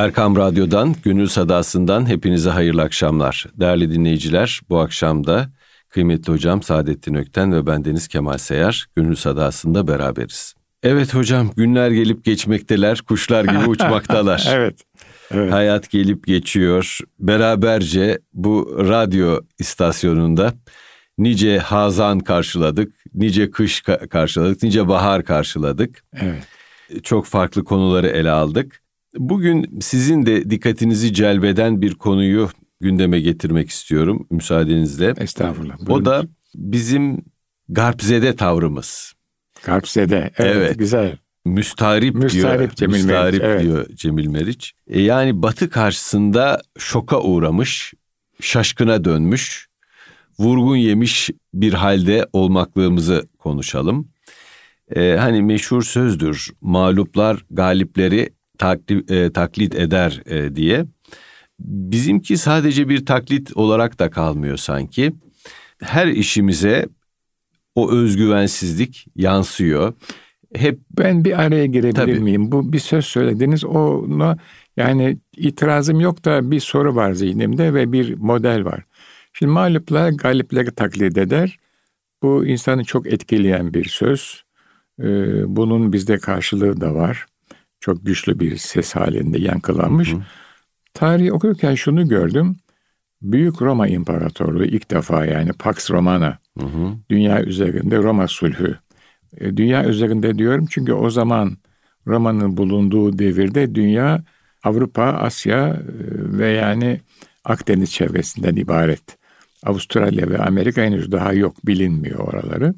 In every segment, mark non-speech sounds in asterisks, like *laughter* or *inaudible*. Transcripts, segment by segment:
Erkam Radyo'dan, Gönül Sadası'ndan hepinize hayırlı akşamlar. Değerli dinleyiciler, bu akşam da kıymetli hocam Saadettin Ökten ve bendeniz Kemal Seyar Gönül Sadası'nda beraberiz. Evet hocam, günler gelip geçmekteler, kuşlar gibi *laughs* uçmaktalar. evet. Evet. Hayat gelip geçiyor. Beraberce bu radyo istasyonunda nice hazan karşıladık, nice kış karşıladık, nice bahar karşıladık. Evet. Çok farklı konuları ele aldık. Bugün sizin de dikkatinizi celbeden bir konuyu gündeme getirmek istiyorum müsaadenizle. Estağfurullah. Buyurun. O da bizim garpzede tavrımız. Garpzede. Evet, evet. güzel. Müstarip, müstarip diyor. Cemil müstarip Meriç, diyor evet. Cemil Meriç. E yani Batı karşısında şoka uğramış, şaşkına dönmüş, vurgun yemiş bir halde olmaklığımızı konuşalım. E, hani meşhur sözdür, mağluplar galipleri taklit, e, taklit eder e, diye. Bizimki sadece bir taklit olarak da kalmıyor sanki. Her işimize o özgüvensizlik yansıyor. Hep ben bir araya girebilir Tabii. miyim? Bu bir söz söylediniz. Ona yani itirazım yok da bir soru var zihnimde ve bir model var. Şimdi mağluplar galipleri taklit eder. Bu insanı çok etkileyen bir söz. Ee, bunun bizde karşılığı da var çok güçlü bir ses halinde yankılanmış. Hı hı. Tarihi okurken şunu gördüm. Büyük Roma İmparatorluğu ilk defa yani Pax Romana hı hı. dünya üzerinde Roma sulhü. E, dünya üzerinde diyorum çünkü o zaman Roma'nın bulunduğu devirde dünya Avrupa, Asya e, ve yani Akdeniz çevresinden ibaret. Avustralya ve Amerika henüz daha yok bilinmiyor oraları.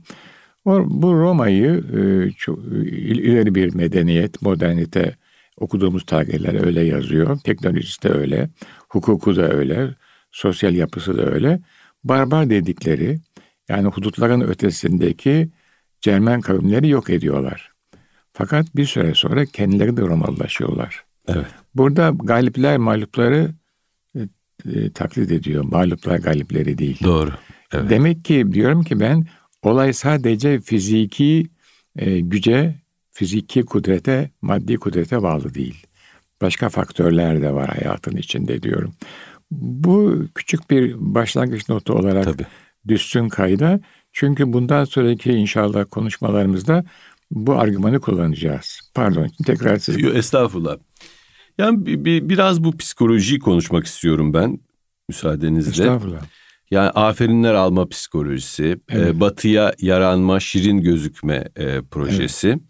Bu Roma'yı e, çok ileri bir medeniyet, modernite okuduğumuz tarihler öyle yazıyor. Teknolojisi de öyle, hukuku da öyle, sosyal yapısı da öyle. Barbar dedikleri yani hudutların ötesindeki Cermen kavimleri yok ediyorlar. Fakat bir süre sonra kendileri de Romalılaşıyorlar. Evet. Burada galipler mağlupları e, e, taklit ediyor. Mağluplar galipleri değil. Doğru. Evet. Demek ki diyorum ki ben Olay sadece fiziki e, güce, fiziki kudrete, maddi kudrete bağlı değil. Başka faktörler de var hayatın içinde diyorum. Bu küçük bir başlangıç notu olarak Tabii. düşsün kayda. Çünkü bundan sonraki inşallah konuşmalarımızda bu argümanı kullanacağız. Pardon tekrar siz. Estağfurullah. Yani bir, bir, biraz bu psikolojiyi konuşmak istiyorum ben müsaadenizle. Estağfurullah. Yani aferinler alma psikolojisi, e, evet. e, batıya yaranma, şirin gözükme e, projesi. Evet.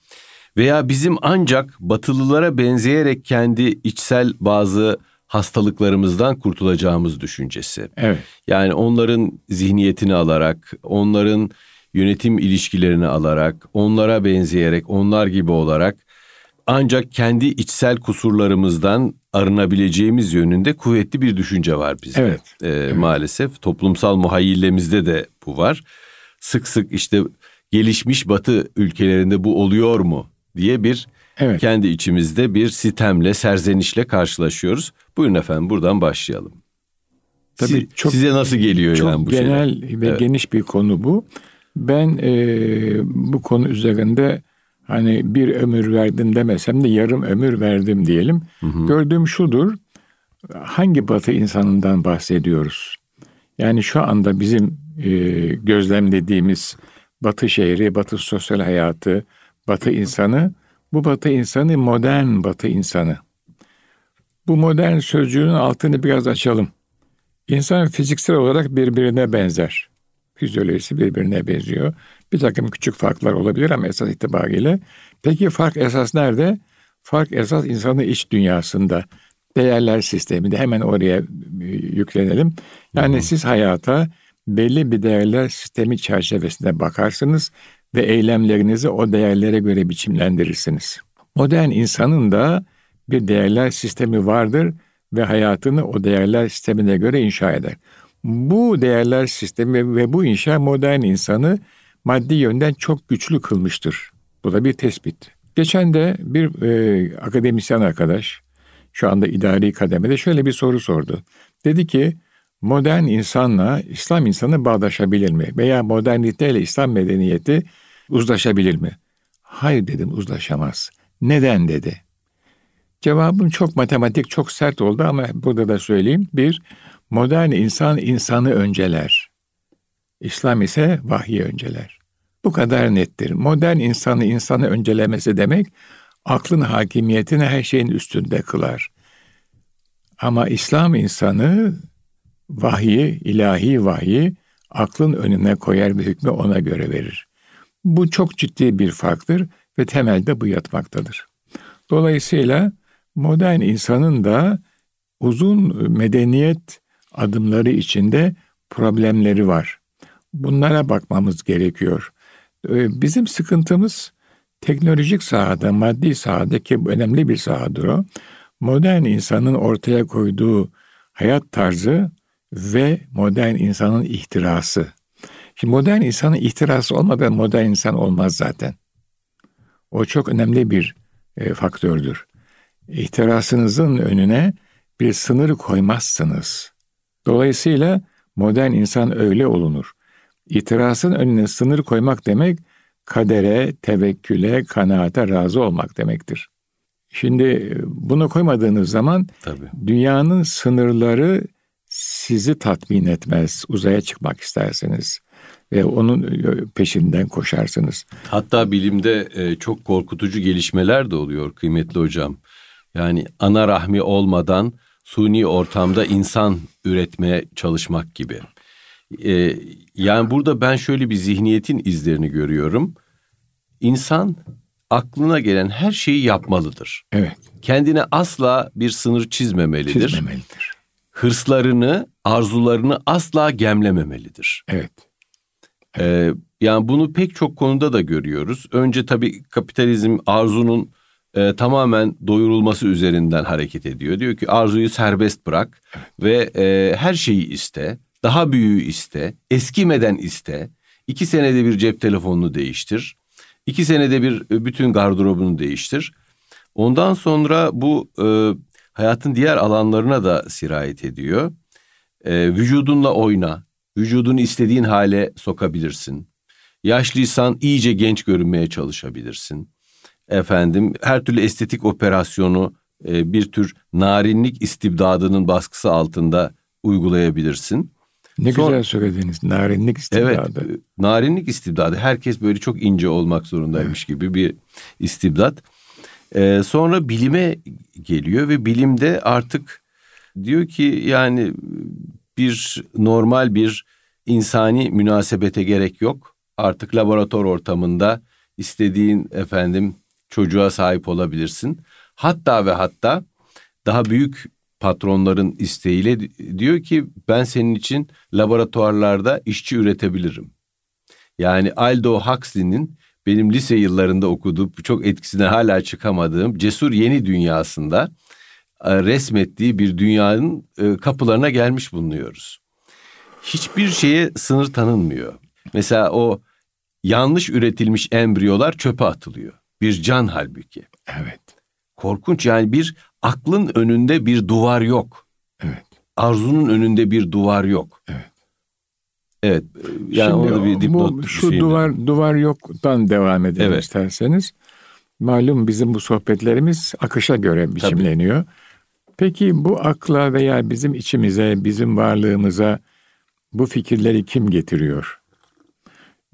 Veya bizim ancak batılılara benzeyerek kendi içsel bazı hastalıklarımızdan kurtulacağımız düşüncesi. Evet. Yani onların zihniyetini alarak, onların yönetim ilişkilerini alarak, onlara benzeyerek, onlar gibi olarak ancak kendi içsel kusurlarımızdan arınabileceğimiz yönünde kuvvetli bir düşünce var bizde. Evet. Ee, evet. Maalesef toplumsal muhayyillemizde de bu var. Sık sık işte gelişmiş batı ülkelerinde bu oluyor mu diye bir evet. kendi içimizde bir sitemle, serzenişle karşılaşıyoruz. Buyurun efendim buradan başlayalım. Tabii Siz, çok, size nasıl geliyor çok yani bu genel şeyler? ve evet. geniş bir konu bu. Ben e, bu konu üzerinde hani bir ömür verdim demesem de yarım ömür verdim diyelim. Hı hı. Gördüğüm şudur. Hangi batı insanından bahsediyoruz? Yani şu anda bizim e, gözlemlediğimiz batı şehri, batı sosyal hayatı, batı insanı, bu batı insanı modern batı insanı. Bu modern sözcüğün altını biraz açalım. İnsan fiziksel olarak birbirine benzer. Fizyolojisi birbirine benziyor. Bir takım küçük farklar olabilir ama esas itibariyle. Peki fark esas nerede? Fark esas insanın iç dünyasında. Değerler sisteminde hemen oraya e, yüklenelim. Yani hı siz hayata belli bir değerler sistemi çerçevesinde bakarsınız ve eylemlerinizi o değerlere göre biçimlendirirsiniz. Modern insanın da bir değerler sistemi vardır ve hayatını o değerler sistemine göre inşa eder. Bu değerler sistemi ve bu inşa modern insanı maddi yönden çok güçlü kılmıştır. Bu da bir tespit. Geçen de bir e, akademisyen arkadaş şu anda idari kademede şöyle bir soru sordu. Dedi ki modern insanla İslam insanı bağdaşabilir mi? Veya modernite ile İslam medeniyeti uzlaşabilir mi? Hayır dedim uzlaşamaz. Neden dedi. Cevabım çok matematik, çok sert oldu ama burada da söyleyeyim. Bir, modern insan insanı önceler. İslam ise vahyi önceler. Bu kadar nettir. Modern insanı insanı öncelemesi demek, aklın hakimiyetini her şeyin üstünde kılar. Ama İslam insanı vahyi, ilahi vahyi aklın önüne koyar ve hükmü ona göre verir. Bu çok ciddi bir farktır ve temelde bu yatmaktadır. Dolayısıyla modern insanın da uzun medeniyet adımları içinde problemleri var. Bunlara bakmamız gerekiyor. Ee, bizim sıkıntımız teknolojik sahada, maddi sahadaki önemli bir sahadır o. Modern insanın ortaya koyduğu hayat tarzı ve modern insanın ihtirası. Şimdi modern insanın ihtirası olmadan modern insan olmaz zaten. O çok önemli bir e, faktördür. İhtirasınızın önüne bir sınır koymazsınız. Dolayısıyla modern insan öyle olunur. İtirazın önüne sınır koymak demek kadere, tevekküle, kanaate razı olmak demektir. Şimdi bunu koymadığınız zaman Tabii. dünyanın sınırları sizi tatmin etmez. Uzaya çıkmak isterseniz ve onun e, peşinden koşarsınız. Hatta bilimde e, çok korkutucu gelişmeler de oluyor kıymetli hocam. Yani ana rahmi olmadan suni ortamda insan üretmeye çalışmak gibi. Ee, yani burada ben şöyle bir zihniyetin izlerini görüyorum. İnsan aklına gelen her şeyi yapmalıdır. Evet. Kendine asla bir sınır çizmemelidir. Çizmemelidir. Hırslarını, arzularını asla gemlememelidir. Evet. Ee, yani bunu pek çok konuda da görüyoruz. Önce tabii kapitalizm arzunun e, tamamen doyurulması üzerinden hareket ediyor. Diyor ki arzuyu serbest bırak ve e, her şeyi iste, daha büyüğü iste, eskimeden iste. İki senede bir cep telefonunu değiştir. İki senede bir e, bütün gardırobunu değiştir. Ondan sonra bu e, hayatın diğer alanlarına da sirayet ediyor. E, vücudunla oyna, vücudunu istediğin hale sokabilirsin. Yaşlıysan iyice genç görünmeye çalışabilirsin efendim her türlü estetik operasyonu e, bir tür narinlik istibdadının baskısı altında uygulayabilirsin. Ne Son, güzel söylediniz. Narinlik istibdadı. Evet. Narinlik istibdadı. Herkes böyle çok ince olmak zorundaymış evet. gibi bir istibdat. Ee, sonra bilime geliyor ve bilimde artık diyor ki yani bir normal bir insani münasebete gerek yok. Artık laboratuvar ortamında istediğin efendim çocuğa sahip olabilirsin. Hatta ve hatta daha büyük patronların isteğiyle diyor ki ben senin için laboratuvarlarda işçi üretebilirim. Yani Aldo Huxley'nin benim lise yıllarında okuduğum çok etkisine hala çıkamadığım Cesur Yeni Dünyası'nda e, resmettiği bir dünyanın e, kapılarına gelmiş bulunuyoruz. Hiçbir şeye sınır tanınmıyor. Mesela o yanlış üretilmiş embriyolar çöpe atılıyor bir can halbuki. Evet. Korkunç yani bir aklın önünde bir duvar yok. Evet. Arzunun önünde bir duvar yok. Evet. Evet. Yani Şimdi bir dipnot bu, şu duvar duvar yoktan devam edelim evet. isterseniz. Malum bizim bu sohbetlerimiz akışa göre biçimleniyor. Tabii. Peki bu akla veya bizim içimize, bizim varlığımıza bu fikirleri kim getiriyor?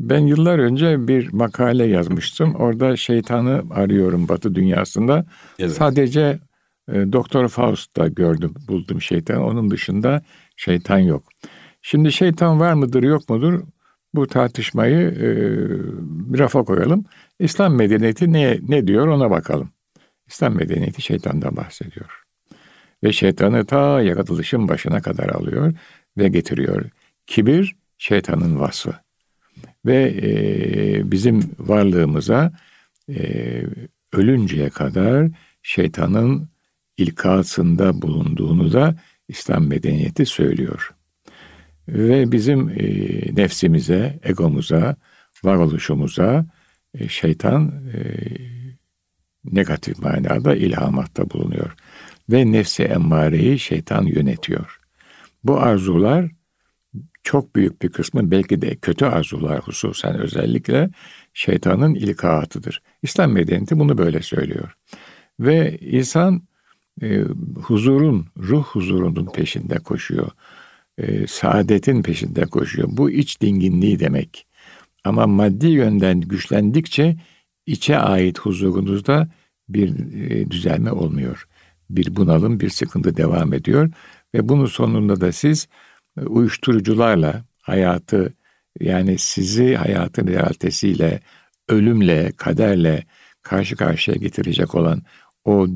Ben yıllar önce bir makale yazmıştım. Orada şeytanı arıyorum Batı dünyasında. Evet. Sadece e, Doktor Faust'ta gördüm, buldum şeytanı. Onun dışında şeytan yok. Şimdi şeytan var mıdır, yok mudur? Bu tartışmayı e, bir rafa koyalım. İslam medeniyeti ne, ne diyor ona bakalım. İslam medeniyeti şeytandan bahsediyor. Ve şeytanı ta yaratılışın başına kadar alıyor ve getiriyor. Kibir şeytanın vasfı ve e, bizim varlığımıza e, ölünceye kadar şeytanın ilkasında bulunduğunu da İslam medeniyeti söylüyor. Ve bizim e, nefsimize, egomuza, varoluşumuza e, şeytan e, negatif manada ilhamatta bulunuyor. Ve nefsi emmareyi şeytan yönetiyor. Bu arzular çok büyük bir kısmı belki de kötü arzular hususen özellikle şeytanın ilkaatıdır. İslam medeniyeti bunu böyle söylüyor. Ve insan e, huzurun, ruh huzurunun peşinde koşuyor. E, saadetin peşinde koşuyor. Bu iç dinginliği demek. Ama maddi yönden güçlendikçe içe ait huzurunuzda bir e, düzelme olmuyor. Bir bunalım, bir sıkıntı devam ediyor ve bunun sonunda da siz e, uyuşturucularla hayatı yani sizi hayatın realitesiyle, ölümle, kaderle karşı karşıya getirecek olan o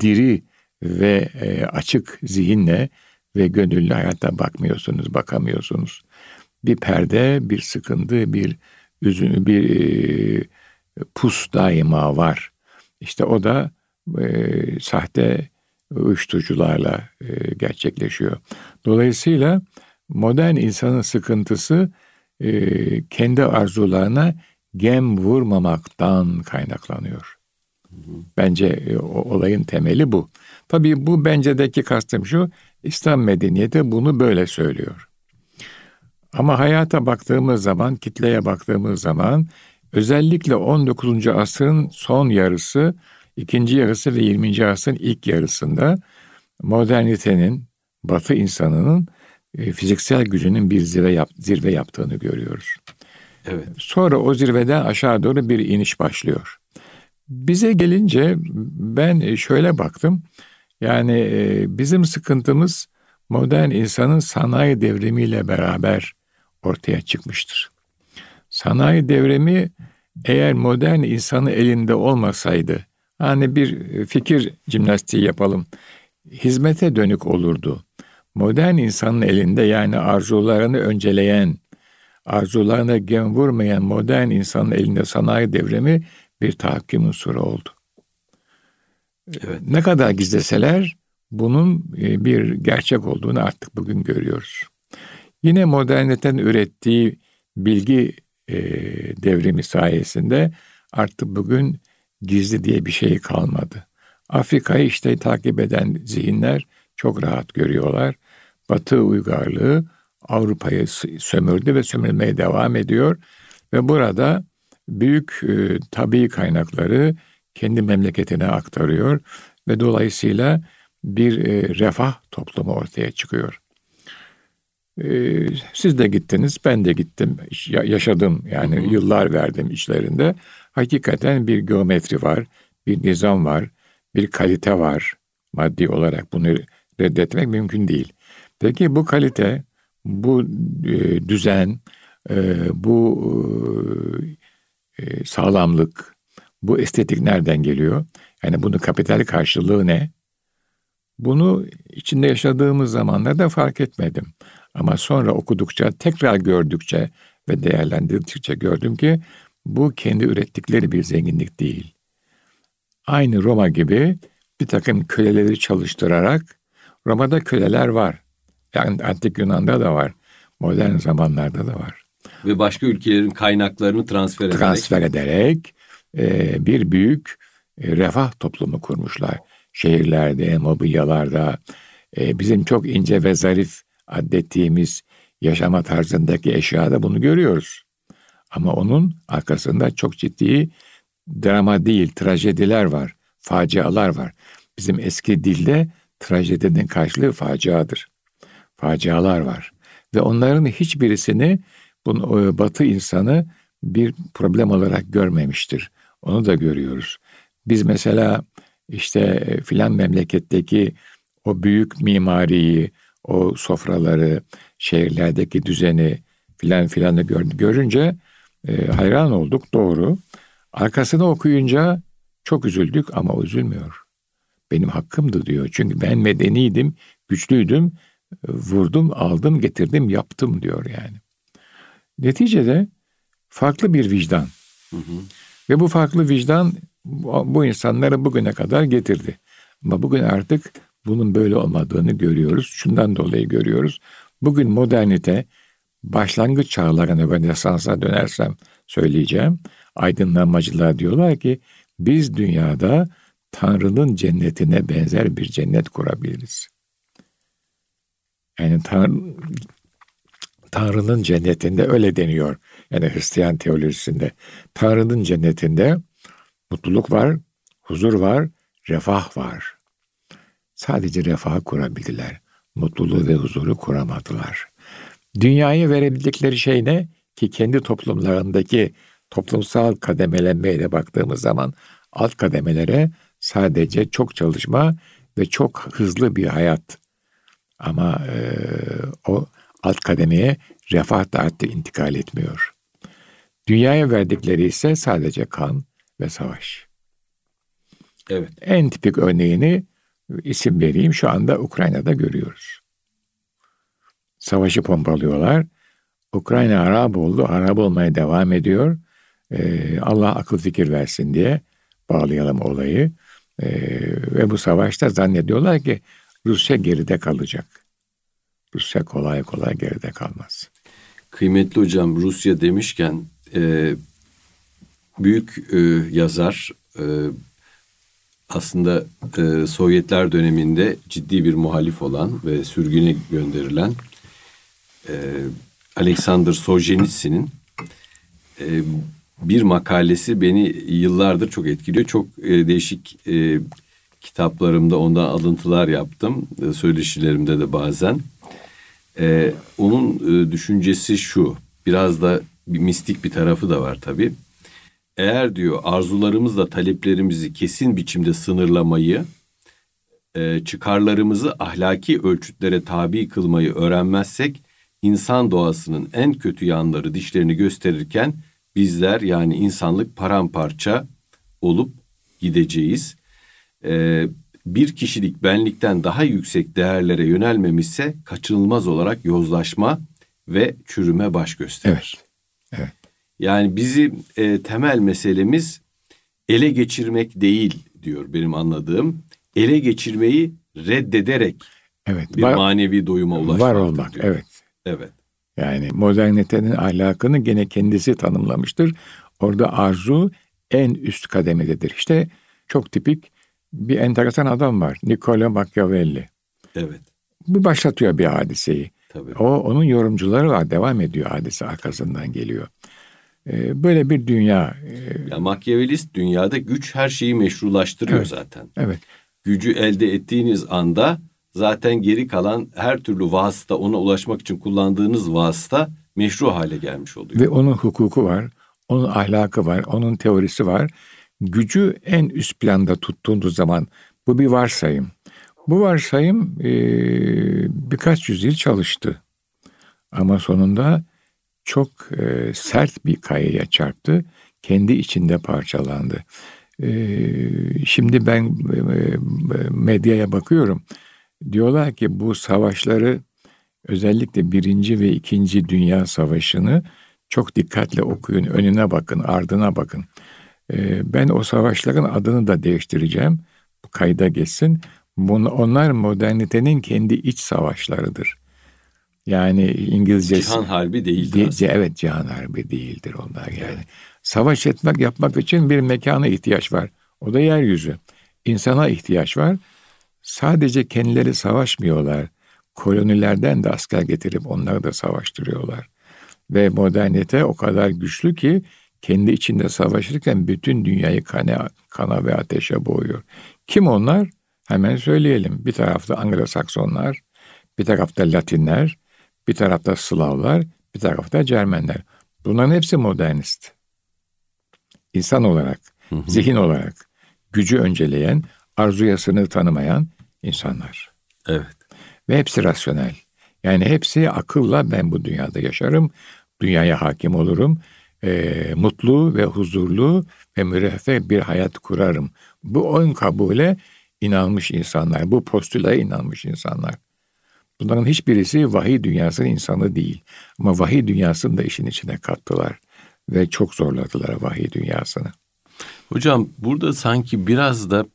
diri ve e, açık zihinle ve gönüllü hayata bakmıyorsunuz, bakamıyorsunuz. Bir perde, bir sıkıntı, bir üzünü, bir e, pus daima var. İşte o da e, sahte uyuşturucularla e, gerçekleşiyor. Dolayısıyla modern insanın sıkıntısı e, kendi arzularına gem vurmamaktan kaynaklanıyor. Bence e, o, olayın temeli bu. Tabii bu bencedeki kastım şu, İslam medeniyeti bunu böyle söylüyor. Ama hayata baktığımız zaman, kitleye baktığımız zaman özellikle 19. asrın son yarısı, ikinci yarısı ve 20. asrın ilk yarısında modernitenin, batı insanının e, fiziksel gücünün bir zirve, yap, zirve yaptığını görüyoruz. Evet. Sonra o zirveden aşağı doğru bir iniş başlıyor. Bize gelince ben şöyle baktım. Yani e, bizim sıkıntımız modern insanın sanayi devrimiyle beraber ortaya çıkmıştır. Sanayi devrimi eğer modern insanı elinde olmasaydı, hani bir fikir jimnastiği yapalım, hizmete dönük olurdu. Modern insanın elinde yani arzularını önceleyen, arzularına gem vurmayan modern insanın elinde sanayi devrimi bir tahakküm unsuru oldu. Evet. Ne kadar gizleseler bunun e, bir gerçek olduğunu artık bugün görüyoruz. Yine modernitenin ürettiği bilgi e, devrimi sayesinde artık bugün gizli diye bir şey kalmadı. Afrika'yı işte takip eden zihinler çok rahat görüyorlar. Batı uygarlığı Avrupa'yı sömürdü ve sömürmeye devam ediyor. Ve burada büyük e, tabii kaynakları kendi memleketine aktarıyor ve dolayısıyla bir e, refah toplumu ortaya çıkıyor. E, siz de gittiniz, ben de gittim, yaşadım yani hı hı. yıllar verdim işlerinde. Hakikaten bir geometri var, bir nizam var, bir kalite var. Maddi olarak bunu reddetmek mümkün değil. Peki bu kalite, bu e, düzen, e, bu e, sağlamlık, bu estetik nereden geliyor? Yani bunun kapital karşılığı ne? Bunu içinde yaşadığımız zamanlarda fark etmedim. Ama sonra okudukça, tekrar gördükçe ve değerlendirdikçe gördüm ki bu kendi ürettikleri bir zenginlik değil. Aynı Roma gibi bir takım köleleri çalıştırarak Roma'da köleler var. Yani Antik Yunan'da da var. Modern zamanlarda da var. Ve başka ülkelerin kaynaklarını transfer ederek. Transfer ederek e, bir büyük e, refah toplumu kurmuşlar. Şehirlerde, mobilyalarda, e, bizim çok ince ve zarif adettiğimiz yaşama tarzındaki eşyada bunu görüyoruz. Ama onun arkasında çok ciddi drama değil, trajediler var, facialar var. Bizim eski dilde trajedinin karşılığı faciadır. Facialar var. Ve onların hiçbirisini bunu Batı insanı bir problem olarak görmemiştir. Onu da görüyoruz. Biz mesela işte e, filan memleketteki o büyük mimariyi, o sofraları, şehirlerdeki düzeni filan filanı gör, görünce e, hayran olduk doğru. Arkasını okuyunca çok üzüldük ama üzülmüyor. Benim hakkımdı diyor. Çünkü ben medeniydim, güçlüydüm, vurdum, aldım, getirdim, yaptım diyor yani. Neticede farklı bir vicdan. Hı hı. Ve bu farklı vicdan bu insanları bugüne kadar getirdi. Ama bugün artık bunun böyle olmadığını görüyoruz. Şundan dolayı görüyoruz. Bugün modernite başlangıç çağlarına ben esansa dönersem söyleyeceğim. Aydınlanmacılar diyorlar ki biz dünyada Tanrı'nın cennetine benzer bir cennet kurabiliriz. Yani Tanrı, Tanrı'nın cennetinde öyle deniyor. Yani Hristiyan teolojisinde. Tanrı'nın cennetinde mutluluk var, huzur var, refah var. sadece refah kurabildiler. Mutluluğu ve huzuru kuramadılar. Dünyaya verebildikleri şey ne? Ki kendi toplumlarındaki toplumsal kademelenmeye baktığımız zaman alt kademelere sadece çok çalışma ve çok hızlı bir hayat. Ama e, o alt kademeye refah da artık intikal etmiyor. Dünyaya verdikleri ise sadece kan ve savaş. Evet. En tipik örneğini isim vereyim şu anda Ukrayna'da görüyoruz. Savaşı pompalıyorlar. Ukrayna Arap oldu, Arap olmaya devam ediyor. Ee, Allah akıl fikir versin diye bağlayalım olayı. Ee, ve bu savaşta zannediyorlar ki Rusya geride kalacak. Rusya kolay kolay geride kalmaz. Kıymetli hocam Rusya demişken e, büyük e, yazar e, aslında e, Sovyetler döneminde ciddi bir muhalif olan ve sürgüne gönderilen e, Alexander Solzhenitsyn'in e, bir makalesi beni yıllardır çok etkiliyor. Çok e, değişik e, kitaplarımda ondan alıntılar yaptım. E, söyleşilerimde de bazen. E, onun e, düşüncesi şu. Biraz da bir mistik bir tarafı da var tabii. Eğer diyor arzularımızla taleplerimizi kesin biçimde sınırlamayı, e, çıkarlarımızı ahlaki ölçütlere tabi kılmayı öğrenmezsek, insan doğasının en kötü yanları dişlerini gösterirken bizler yani insanlık paramparça olup gideceğiz. E, bir kişilik benlikten daha yüksek değerlere yönelmemişse kaçınılmaz olarak yozlaşma ve çürüme baş gösterir. Evet. Evet. Yani bizi e, temel meselemiz ele geçirmek değil diyor benim anladığım. Ele geçirmeyi reddederek evet, bir var, manevi doyuma ulaşmak. Var olmak, diyor. evet. Evet. Yani modernitenin ahlakını gene kendisi tanımlamıştır. Orada arzu en üst kademededir. İşte çok tipik bir enteresan adam var. Niccolo Machiavelli. Evet. Bu başlatıyor bir hadiseyi. Tabii. O onun yorumcuları var. Devam ediyor hadise arkasından geliyor. Ee, böyle bir dünya. E, ya Machiavellist dünyada güç her şeyi meşrulaştırıyor evet, zaten. Evet. Gücü elde ettiğiniz anda zaten geri kalan her türlü vasıta ona ulaşmak için kullandığınız vasıta meşru hale gelmiş oluyor. Ve onun hukuku var, onun ahlakı var, onun teorisi var. Gücü en üst planda tuttuğunuz zaman bu bir varsayım. Bu varsayım e, birkaç yüzyıl çalıştı. Ama sonunda çok e, sert bir kayaya çarptı. Kendi içinde parçalandı. E, şimdi ben e, medyaya bakıyorum. Diyorlar ki bu savaşları özellikle birinci ve ikinci dünya savaşını çok dikkatle okuyun. Önüne bakın, ardına bakın. E, ben o savaşların adını da değiştireceğim. Bu kayda geçsin. Bun, onlar modernitenin kendi iç savaşlarıdır. Yani İngilizcesi... Cihan Harbi değildir. De, evet Cihan Harbi değildir onlar yani. Evet. Savaş etmek yapmak için bir mekana ihtiyaç var. O da yeryüzü. İnsana ihtiyaç var. Sadece kendileri savaşmıyorlar. Kolonilerden de asker getirip onları da savaştırıyorlar. Ve modernite o kadar güçlü ki kendi içinde savaşırken bütün dünyayı kana, kana ve ateşe boğuyor. Kim onlar? Hemen söyleyelim. Bir tarafta Anglo-Saksonlar, bir tarafta Latinler, bir tarafta Slavlar, bir tarafta Cermenler. Bunların hepsi modernist. İnsan olarak, hı hı. zihin olarak gücü önceleyen, arzuya sınır tanımayan insanlar. Evet. Ve hepsi rasyonel. Yani hepsi akılla ben bu dünyada yaşarım, dünyaya hakim olurum, e, mutlu ve huzurlu ve müreffeh bir hayat kurarım. Bu ön kabule inanmış insanlar, bu postülaya inanmış insanlar. Bunların hiçbirisi vahiy dünyasının insanı değil. Ama vahiy dünyasını da işin içine kattılar ve çok zorladılar vahiy dünyasını. Hocam burada sanki biraz da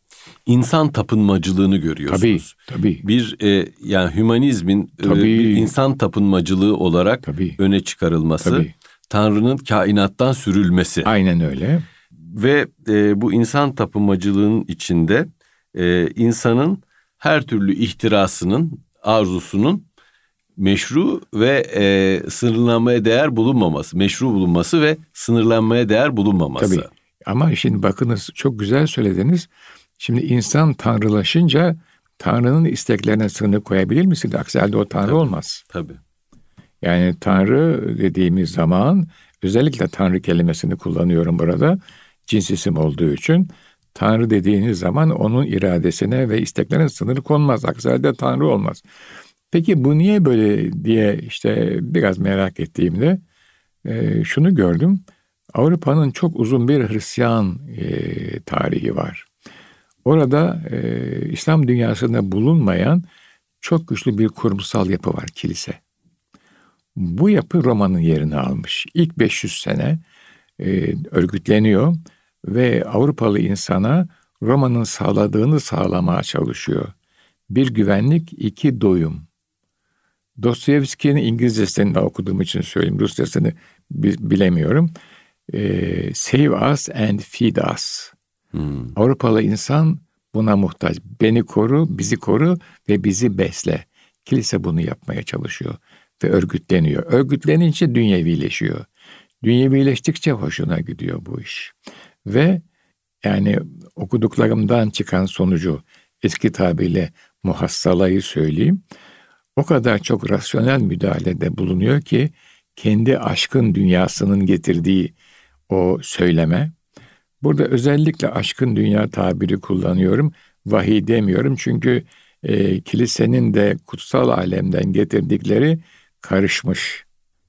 insan tapınmacılığını görüyorsunuz. Tabii, tabii. Bir e, yani hümanizmin e, tabii. E, bir insan tapınmacılığı olarak tabii. öne çıkarılması, tabii. Tanrı'nın kainattan sürülmesi. Aynen öyle. Ve e, bu insan tapınmacılığının içinde e, insanın her türlü ihtirasının arzusunun meşru ve e, sınırlanmaya değer bulunmaması, meşru bulunması ve sınırlanmaya değer bulunmaması. Tabii. Ama şimdi bakınız çok güzel söylediniz. Şimdi insan tanrılaşınca Tanrı'nın isteklerine sınır koyabilir misin? Aksi halde o Tanrı tabii, olmaz. Tabii. Yani Tanrı dediğimiz zaman özellikle Tanrı kelimesini kullanıyorum burada. Cins isim olduğu için Tanrı dediğiniz zaman onun iradesine ve isteklerine sınır konmaz. Aksi halde Tanrı olmaz. Peki bu niye böyle diye işte biraz merak ettiğimde e, şunu gördüm. Avrupa'nın çok uzun bir Hristiyan e, tarihi var. Orada e, İslam dünyasında bulunmayan çok güçlü bir kurumsal yapı var kilise. Bu yapı Roma'nın yerini almış. İlk 500 sene e, örgütleniyor ve Avrupalı insana Roma'nın sağladığını sağlamaya çalışıyor. Bir güvenlik, iki doyum. Dostoyevski'nin İngilizcesini de okuduğum için söyleyeyim. Rusçasını bilemiyorum. Ee, save us and feed us. Hmm. Avrupalı insan buna muhtaç. Beni koru, bizi koru ve bizi besle. Kilise bunu yapmaya çalışıyor ve örgütleniyor. Örgütlenince dünyevileşiyor. Dünyevileştikçe hoşuna gidiyor bu iş. Ve yani okuduklarımdan çıkan sonucu eski tabirle muhassalayı söyleyeyim. O kadar çok rasyonel müdahalede bulunuyor ki kendi aşkın dünyasının getirdiği o söyleme. Burada özellikle aşkın dünya tabiri kullanıyorum. Vahiy demiyorum çünkü e, kilisenin de kutsal alemden getirdikleri karışmış,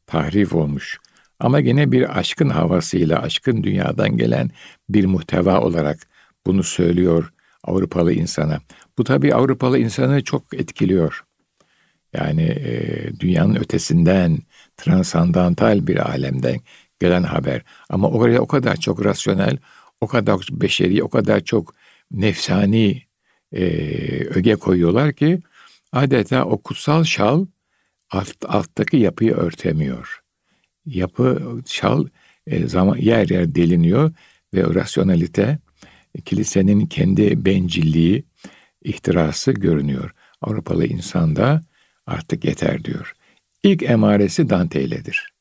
tahrif olmuş. Ama yine bir aşkın havasıyla, aşkın dünyadan gelen bir muhteva olarak bunu söylüyor Avrupalı insana. Bu tabii Avrupalı insanı çok etkiliyor. Yani e, dünyanın ötesinden, transandantal bir alemden gelen haber. Ama oraya o kadar çok rasyonel, o kadar beşeri, o kadar çok nefsani e, öge koyuyorlar ki adeta o kutsal şal alt, alttaki yapıyı örtemiyor. Yapı şal e, zaman yer yer deliniyor ve rasyonalite kilisenin kendi bencilliği, ihtirası görünüyor. Avrupalı insan da artık yeter diyor. İlk emaresi Dante iledir.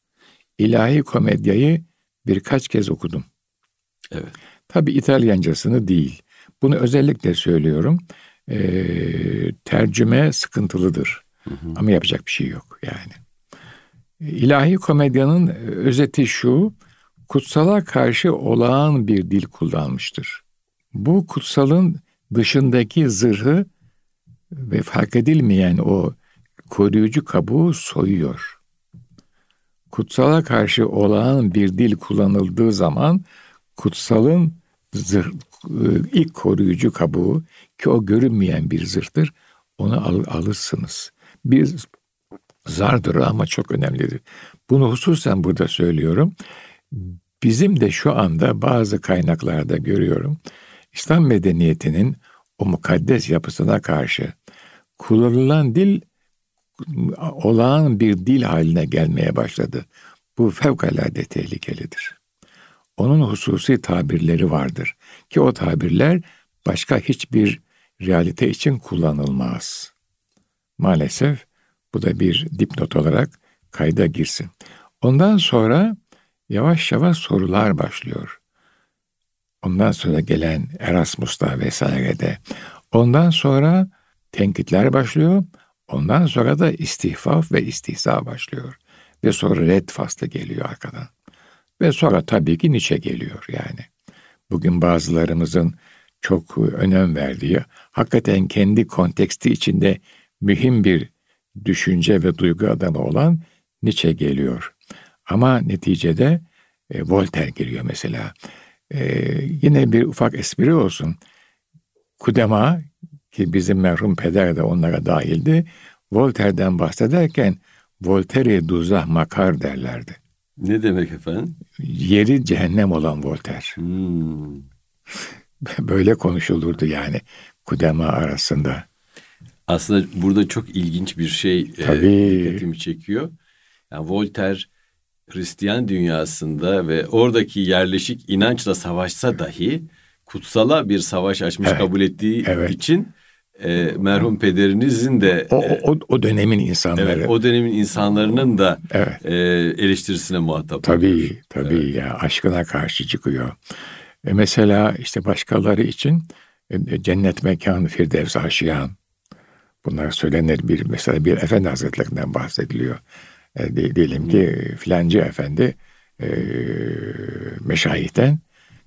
İlahi komedyayı birkaç kez okudum. Evet. Tabi İtalyancasını değil. Bunu özellikle söylüyorum. Ee, tercüme sıkıntılıdır. Hı hı. Ama yapacak bir şey yok yani. İlahi komedyanın özeti şu, kutsala karşı olağan bir dil kullanmıştır. Bu kutsalın dışındaki zırhı ve fark edilmeyen o koruyucu kabuğu soyuyor. Kutsala karşı olağan bir dil kullanıldığı zaman kutsalın zırh, ilk koruyucu kabuğu ki o görünmeyen bir zırhtır onu al, alırsınız. Bir zardır ama çok önemlidir. Bunu hususen burada söylüyorum. Bizim de şu anda bazı kaynaklarda görüyorum. İslam medeniyetinin o mukaddes yapısına karşı kullanılan dil olağan bir dil haline gelmeye başladı. Bu fevkalade tehlikelidir. Onun hususi tabirleri vardır ki o tabirler başka hiçbir realite için kullanılmaz. Maalesef bu da bir dipnot olarak kayda girsin. Ondan sonra yavaş yavaş sorular başlıyor. Ondan sonra gelen Erasmus'ta vesairede. Ondan sonra tenkitler başlıyor. Ondan sonra da istihfaf ve istihza başlıyor. Ve sonra red faslı geliyor arkadan. Ve sonra tabii ki Nietzsche geliyor yani. Bugün bazılarımızın çok önem verdiği, hakikaten kendi konteksti içinde mühim bir düşünce ve duygu adamı olan Nietzsche geliyor. Ama neticede e, Voltaire geliyor mesela. E, yine bir ufak espri olsun. Kudema ki bizim merhum peder de onlara dahildi. Voltaire'den bahsederken Voltaire'e duzah makar derlerdi. Ne demek efendim? Yeri cehennem olan Voltaire. Hmm. *laughs* Böyle konuşulurdu yani Kudema arasında. Aslında burada çok ilginç bir şey e, Tabii. dikkatimi çekiyor. Yani Voltaire Hristiyan dünyasında ve oradaki yerleşik inançla savaşsa dahi kutsala bir savaş açmış evet. kabul ettiği evet. için e, merhum pederinizin de o, o, o dönemin insanları evet, o dönemin insanlarının da evet. e, eleştirisine muhatap tabii oluyor. tabii evet. ya aşkına karşı çıkıyor e, mesela işte başkaları için e, cennet mekanı firdevs aşiyan Bunlar söylenir bir mesela bir efendi hazretlerinden bahsediliyor. E, diyelim ki filancı efendi e, meşayihten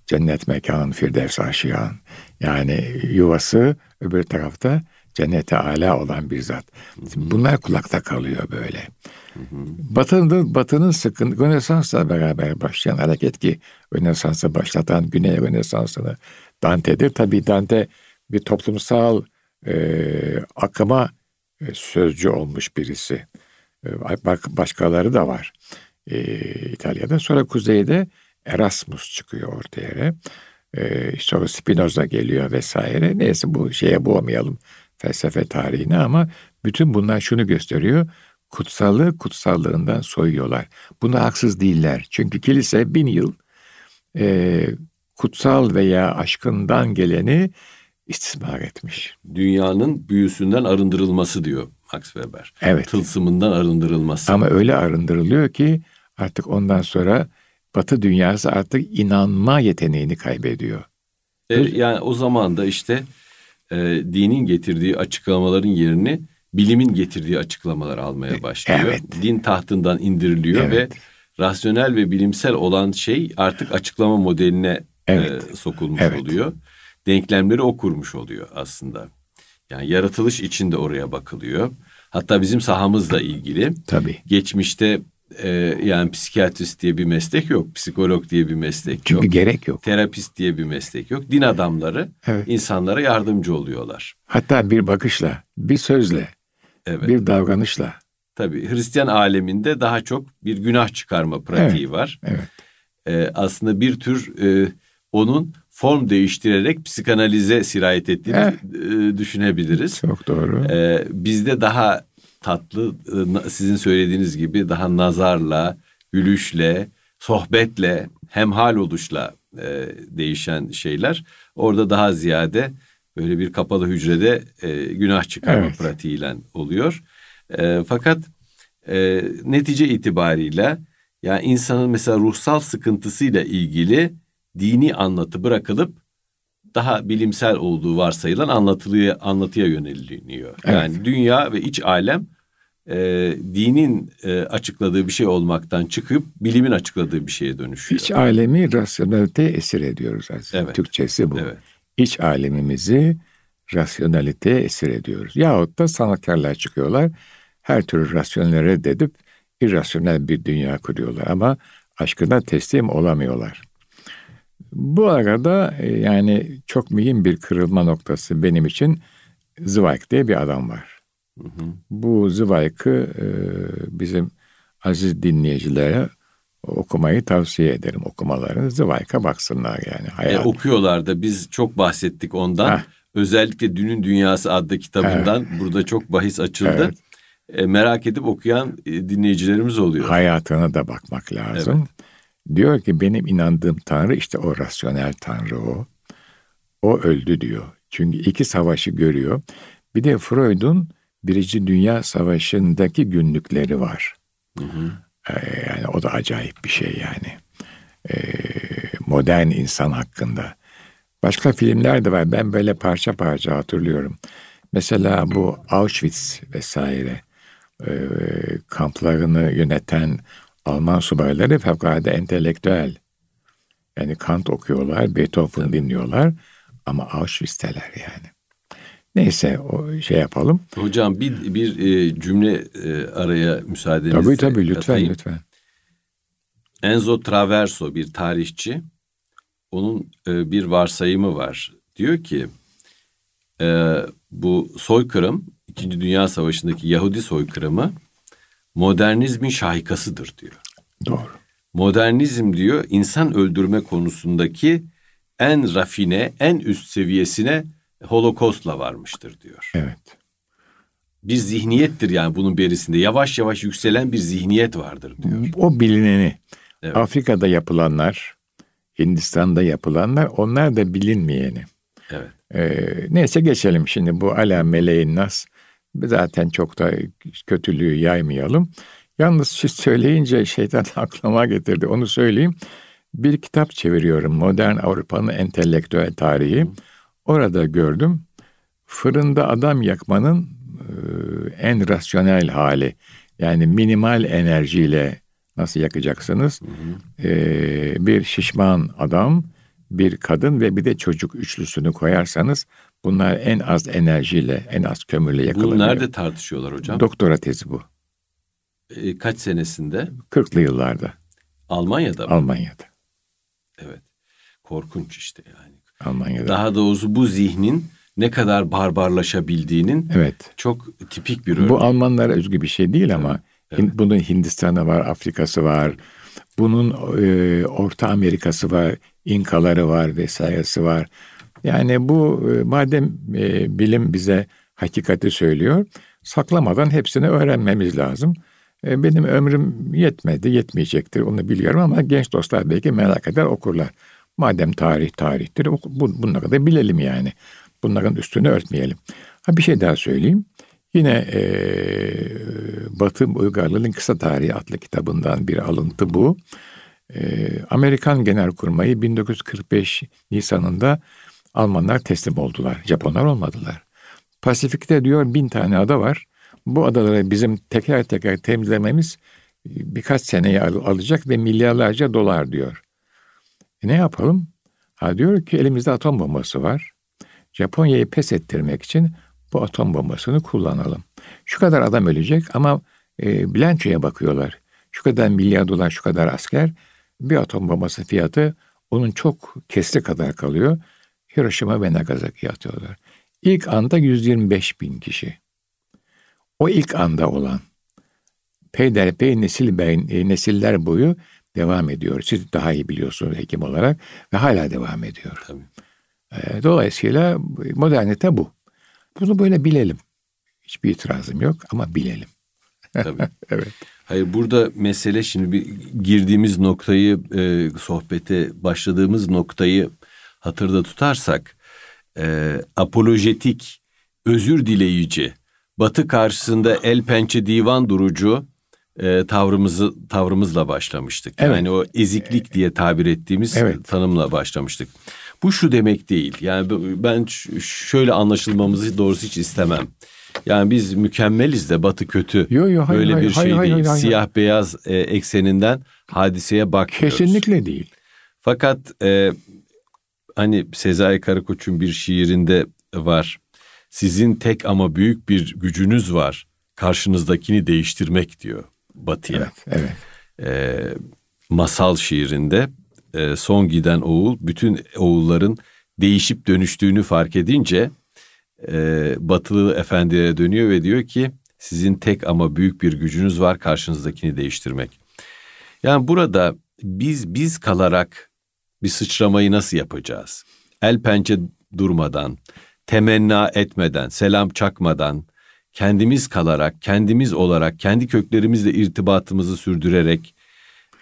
cennet mekan, firdevs aşiyan. Yani yuvası öbür tarafta cennete ala olan bir zat. Bunlar kulakta kalıyor böyle. Batı'nın, Batı'nın sıkıntı, Rönesans'la beraber başlayan hareket ki Rönesans'ı başlatan Güney Rönesans'ını Dante'dir. Tabii Dante bir toplumsal e, akıma sözcü olmuş birisi. E, başkaları da var e, İtalya'da. Sonra kuzeyde Erasmus çıkıyor ortaya. E, sonra Spinoza geliyor vesaire. Neyse bu şeye boğmayalım felsefe tarihini ama bütün bunlar şunu gösteriyor. Kutsallığı kutsallığından soyuyorlar. Buna haksız değiller. Çünkü kilise bin yıl e, kutsal veya aşkından geleni istismar etmiş. Dünyanın büyüsünden arındırılması diyor Max Weber. Evet. Tılsımından arındırılması. Ama öyle arındırılıyor ki artık ondan sonra Batı dünyası artık inanma yeteneğini kaybediyor. E, yani o zaman da işte e, dinin getirdiği açıklamaların yerini bilimin getirdiği açıklamalar almaya başlıyor. Evet. Din tahtından indiriliyor evet. ve rasyonel ve bilimsel olan şey artık açıklama modeline e, evet. e, sokulmuş evet. oluyor. Denklemleri o kurmuş oluyor aslında. Yani yaratılış için de oraya bakılıyor. Hatta bizim sahamızla ilgili. Tabii. Geçmişte e, yani psikiyatrist diye bir meslek yok. Psikolog diye bir meslek Çünkü yok. Çünkü gerek yok. Terapist diye bir meslek yok. Din adamları evet. insanlara yardımcı oluyorlar. Hatta bir bakışla, bir sözle, evet. bir davranışla. Tabii Hristiyan aleminde daha çok bir günah çıkarma pratiği evet. var. Evet. E, aslında bir tür e, onun form değiştirerek psikanalize sirayet ettiğini evet. düşünebiliriz. Çok doğru. E, bizde daha tatlı e, sizin söylediğiniz gibi daha nazarla, gülüşle, sohbetle, hemhal oluşla e, değişen şeyler. Orada daha ziyade böyle bir kapalı hücrede e, günah çıkarma evet. pratiğiyle oluyor. E, fakat e, netice itibariyle yani insanın mesela ruhsal sıkıntısıyla ilgili dini anlatı bırakılıp daha bilimsel olduğu varsayılan anlatılıya, anlatıya yöneliniyor. Evet. Yani dünya ve iç alem e, dinin e, açıkladığı bir şey olmaktan çıkıp bilimin açıkladığı bir şeye dönüşüyor. İç alemi rasyonelite esir ediyoruz aslında. Evet. Türkçesi bu. Evet. İç alemimizi rasyonelite esir ediyoruz. Yahut da sanatkarlar çıkıyorlar. Her türlü rasyonel reddedip irrasyonel bir dünya kuruyorlar ama aşkına teslim olamıyorlar. Bu arada e, yani çok mühim bir kırılma noktası benim için Zweig diye bir adam var. Hı hı. Bu Zweig'ı e, bizim aziz dinleyicilere okumayı tavsiye ederim. Okumalarını Zweig'a baksınlar yani. Hayal. E, okuyorlar da biz çok bahsettik ondan. Heh. Özellikle Dünün Dünyası adlı kitabından evet. burada çok bahis açıldı. Evet. E, merak edip okuyan e, dinleyicilerimiz oluyor. Hayatına da bakmak lazım. Evet. Diyor ki benim inandığım Tanrı işte o rasyonel Tanrı o. O öldü diyor. Çünkü iki savaşı görüyor. Bir de Freud'un Birinci Dünya Savaşı'ndaki günlükleri var. Hı hı. Ee, yani o da acayip bir şey yani. Ee, modern insan hakkında. Başka filmler de var. Ben böyle parça parça hatırlıyorum. Mesela bu Auschwitz vesaire e, kamplarını yöneten Alman subayları fevkalade entelektüel. Yani Kant okuyorlar, Beethoven dinliyorlar ama Auschwitz'teler yani. Neyse o şey yapalım. Hocam bir bir e, cümle e, araya müsaadenizle Tabii tabii lütfen atayım. lütfen. Enzo Traverso bir tarihçi. Onun e, bir varsayımı var. Diyor ki e, bu soykırım İkinci Dünya Savaşı'ndaki Yahudi soykırımı modernizmin şahikasıdır diyor. Doğru. Modernizm diyor insan öldürme konusundaki en rafine, en üst seviyesine Holokost'la varmıştır diyor. Evet. Bir zihniyettir yani bunun berisinde. Yavaş yavaş yükselen bir zihniyet vardır diyor. O bilineni. Evet. Afrika'da yapılanlar, Hindistan'da yapılanlar onlar da bilinmeyeni. Evet. Ee, neyse geçelim şimdi bu ala meleğin nas. Zaten çok da kötülüğü yaymayalım. Yalnız siz söyleyince şeytan *laughs* aklıma getirdi. Onu söyleyeyim. Bir kitap çeviriyorum. Modern Avrupa'nın entelektüel tarihi. Orada gördüm. Fırında adam yakmanın en rasyonel hali yani minimal enerjiyle nasıl yakacaksınız? Hı hı. E, bir şişman adam, bir kadın ve bir de çocuk üçlüsünü koyarsanız bunlar en az enerjiyle, en az kömürle yakılıyor. Bunu nerede tartışıyorlar hocam? Doktora tezi bu. E, kaç senesinde? 40'lı yıllarda. Almanya'da mı? Almanya'da. Evet. Korkunç işte yani. Almanya'da. Daha doğrusu bu zihnin ne kadar barbarlaşabildiğinin evet. çok tipik bir örneği. Bu Almanlara özgü bir şey değil ama evet. bunun Hindistan'ı var, Afrika'sı var. Bunun e, Orta Amerika'sı var, İnkaları var vesairesi var. Yani bu e, madem e, bilim bize hakikati söylüyor, saklamadan hepsini öğrenmemiz lazım. E, benim ömrüm yetmedi, yetmeyecektir onu biliyorum ama genç dostlar belki merak eder okurlar. Madem tarih tarihtir, bu, bunları da bilelim yani. Bunların üstünü örtmeyelim. Ha bir şey daha söyleyeyim. Yine e, Batı Uygarlığı'nın Kısa Tarihi adlı kitabından bir alıntı bu. E, Amerikan Genelkurmayı 1945 Nisan'ında Almanlar teslim oldular. Japonlar olmadılar. Pasifik'te diyor bin tane ada var. Bu adaları bizim teker teker temizlememiz birkaç seneye alacak ve milyarlarca dolar diyor. E ne yapalım? Ha diyor ki elimizde atom bombası var. Japonya'yı pes ettirmek için bu atom bombasını kullanalım. Şu kadar adam ölecek ama e, bilançoya bakıyorlar. Şu kadar milyar dolar, şu kadar asker. Bir atom bombası fiyatı onun çok kesri kadar kalıyor. Hiroşima ve Nagasaki'ye atıyorlar. İlk anda 125 bin kişi. O ilk anda olan peyderpey nesil e, nesiller boyu devam ediyor. Siz daha iyi biliyorsunuz hekim olarak ve hala devam ediyor. Tabii. E, dolayısıyla modernite bu. Bunu böyle bilelim. Hiçbir itirazım yok ama bilelim. Tabii. *laughs* evet. Hayır burada mesele şimdi bir girdiğimiz noktayı e, sohbete başladığımız noktayı hatırda tutarsak e, apolojetik, özür dileyici, Batı karşısında el pençe divan durucu e, tavrımızı tavrımızla başlamıştık. Evet. Yani o eziklik diye tabir ettiğimiz evet. tanımla başlamıştık. Bu şu demek değil. Yani ben şöyle anlaşılmamızı doğrusu hiç istemem. Yani biz mükemmeliz de Batı kötü. Yo, yo, hayır, Böyle hayır, bir şey hayır, değil. Hayır, hayır, Siyah hayır. beyaz e, ekseninden hadiseye bakmıyoruz. Kesinlikle değil. Fakat e, hani Sezai Karakoç'un bir şiirinde var. Sizin tek ama büyük bir gücünüz var. Karşınızdakini değiştirmek diyor Batı'ya. Evet, evet. E, masal şiirinde e, son giden oğul bütün oğulların değişip dönüştüğünü fark edince e, batılı efendilere dönüyor ve diyor ki sizin tek ama büyük bir gücünüz var karşınızdakini değiştirmek. Yani burada biz biz kalarak bir sıçramayı nasıl yapacağız? El pençe durmadan, temenna etmeden, selam çakmadan, kendimiz kalarak, kendimiz olarak, kendi köklerimizle irtibatımızı sürdürerek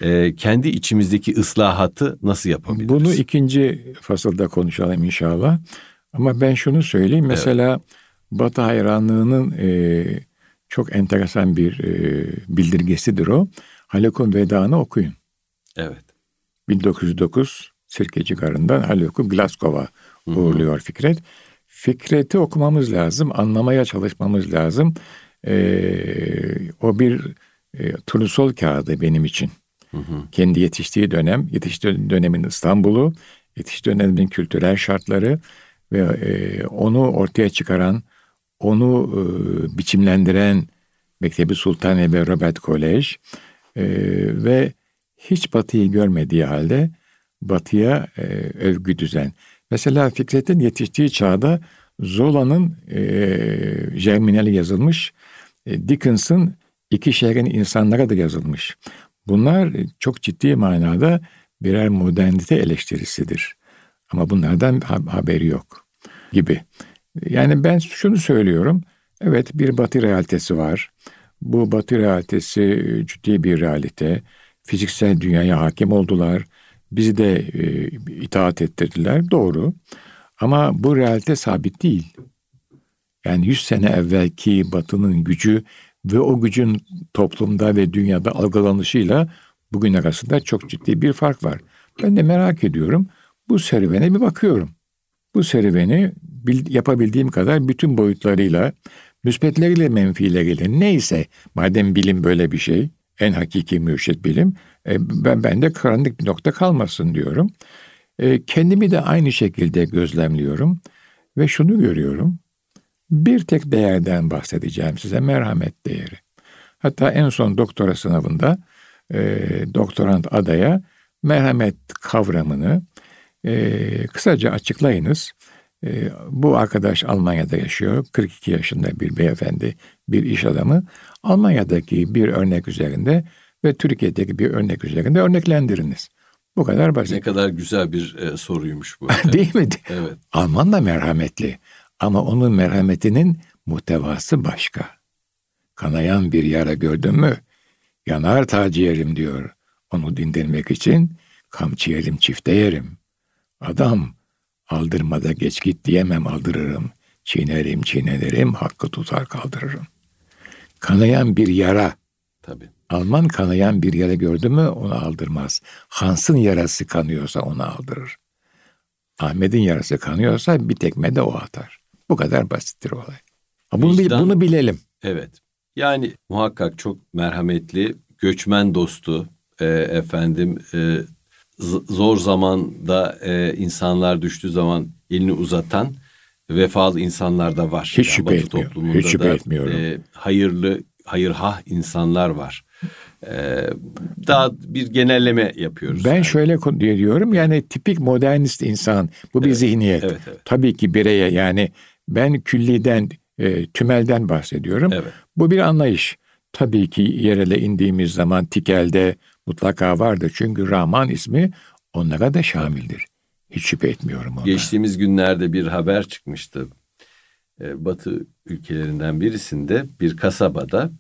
e, kendi içimizdeki ıslahatı nasıl yapabiliriz? Bunu ikinci fasılda konuşalım inşallah. Ama ben şunu söyleyeyim. Mesela evet. Batı hayranlığının e, çok enteresan bir e, bildirgesidir o. Haluk'un Veda'nı okuyun. Evet. 1909 Sirkeci Garı'ndan Haluk'u Glasgow'a uğurluyor Fikret. Fikret'i okumamız lazım, anlamaya çalışmamız lazım. Ee, o bir e, turnusol kağıdı benim için. Hı hı. Kendi yetiştiği dönem, yetiştiği dönemin İstanbul'u, yetiştiği dönemin kültürel şartları ve e, onu ortaya çıkaran, onu e, biçimlendiren Mektebi Sultaniye ve Robert Kolej e, ve hiç Batı'yı görmediği halde Batı'ya e, övgü düzen. Mesela Fikret'in yetiştiği çağda Zola'nın e, Germinal'i yazılmış, e, Dickens'ın İki Şehrin insanlara da yazılmış. Bunlar çok ciddi manada birer modernite eleştirisidir. Ama bunlardan haberi yok gibi. Yani ben şunu söylüyorum. Evet bir batı realitesi var. Bu batı realitesi ciddi bir realite. Fiziksel dünyaya hakim oldular. Bizi de e, itaat ettirdiler. Doğru. Ama bu realite sabit değil. Yani 100 sene evvelki batının gücü ve o gücün toplumda ve dünyada algılanışıyla bugün arasında çok ciddi bir fark var. Ben de merak ediyorum. Bu serüvene bir bakıyorum. Bu serüveni yapabildiğim kadar bütün boyutlarıyla müsbetleriyle menfileriyle neyse madem bilim böyle bir şey en hakiki mürşit bilim e, ben bende karanlık bir nokta kalmasın diyorum. E, kendimi de aynı şekilde gözlemliyorum ve şunu görüyorum. Bir tek değerden bahsedeceğim size merhamet değeri. Hatta en son doktora sınavında e, doktorant adaya merhamet kavramını e, kısaca açıklayınız. E, bu arkadaş Almanya'da yaşıyor. 42 yaşında bir beyefendi, bir iş adamı. Almanya'daki bir örnek üzerinde ve Türkiye'deki bir örnek üzerinde örneklendiriniz. Bu kadar basit. Ne kadar güzel bir e, soruymuş bu. *laughs* Değil mi? Evet. Alman da merhametli ama onun merhametinin muhtevası başka. Kanayan bir yara gördün mü? Yanar tacı yerim diyor. Onu dindirmek için kamçı yerim çifte yerim. Adam aldırmada geç git diyemem aldırırım. Çiğnerim çiğnelerim hakkı tutar kaldırırım. Kanayan bir yara. Tabii. Alman kanayan bir yara gördü mü onu aldırmaz. Hans'ın yarası kanıyorsa onu aldırır. Ahmet'in yarası kanıyorsa bir tekme de o atar. Bu kadar basittir olay. Bunu, Vicdan, bunu bilelim. Evet. Yani muhakkak çok merhametli, göçmen dostu, e, efendim e, zor zamanda e, insanlar düştüğü zaman elini uzatan vefalı insanlar da var. Hiç şüphe yani etmiyorum. Toplumunda Hiç şüphe da, etmiyorum. E, hayırlı, hayırhah insanlar var. E, daha bir genelleme yapıyoruz. Ben yani. şöyle diyorum yani tipik modernist insan bu bir evet, zihniyet. Evet, evet. Tabii ki bireye yani ben külliden e, tümelden bahsediyorum. Evet. Bu bir anlayış. Tabii ki yerele indiğimiz zaman tikelde mutlaka vardır. Çünkü Rahman ismi onlara da şamildir. Hiç şüphe etmiyorum ona. Geçtiğimiz günlerde bir haber çıkmıştı. E, Batı ülkelerinden birisinde bir kasabada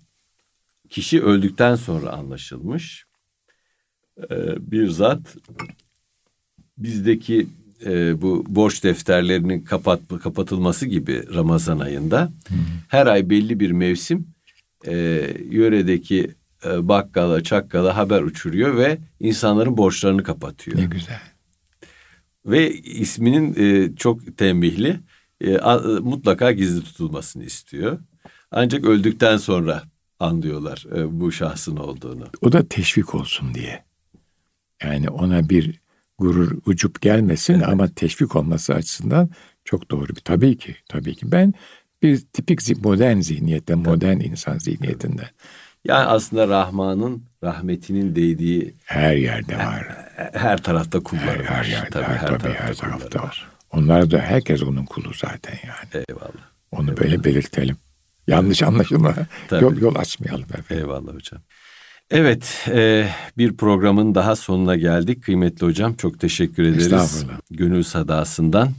kişi öldükten sonra anlaşılmış. E, bir zat bizdeki e, bu borç defterlerinin kapat, kapatılması gibi Ramazan ayında hmm. her ay belli bir mevsim e, yöredeki e, bakkala, çakkala haber uçuruyor ve insanların borçlarını kapatıyor. Ne güzel. Ve isminin e, çok tembihli, e, a, mutlaka gizli tutulmasını istiyor. Ancak öldükten sonra anlıyorlar e, bu şahsın olduğunu. O da teşvik olsun diye. Yani ona bir gurur ucup gelmesin evet. ama teşvik olması açısından çok doğru bir. Tabii ki, tabii ki. Ben bir tipik modern zihniyetten, modern insan zihniyetinden. Yani aslında Rahman'ın rahmetinin değdiği her yerde var. Her, her tarafta kulları her, var. Her yerde, tabii, her, tabii, tarafta, her tarafta var. Onlar da herkes onun kulu zaten yani. Eyvallah. Onu Eyvallah. böyle belirtelim. Yanlış anlaşılma. Yol, yol açmayalım efendim. Eyvallah hocam. Evet, e, bir programın daha sonuna geldik. Kıymetli hocam çok teşekkür ederiz. Estağfurullah. Gönül sadasından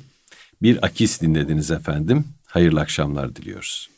bir akis dinlediniz efendim. Hayırlı akşamlar diliyoruz.